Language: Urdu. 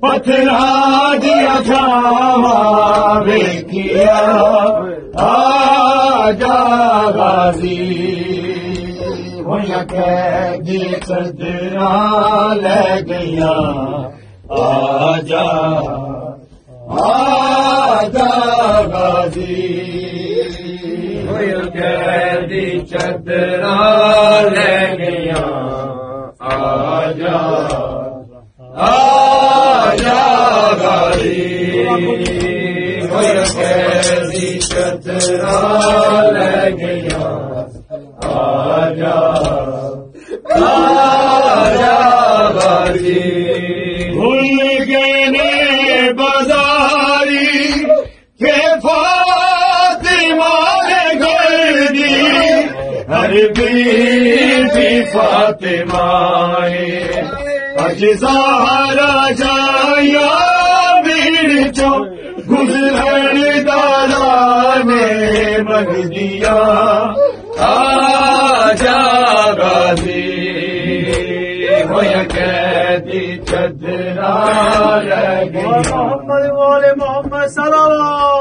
پتھرا دیا چھاوا ویکھیا آ جا غازی ہویا قیدی صدرا لے گیا آ جا آ جا غازی ہویا قیدی چدرا لے گیا آ جا آجا۔ گیا آجا آجا بھول گئے بازاری کے فاطمہ نے گھر دی ہر بیٹی فاطمہ گزرن دادا نے مگ دیا۔ آجا غازی ہویا کہتی چدرا لگیا محمد والے محمد صلی اللہ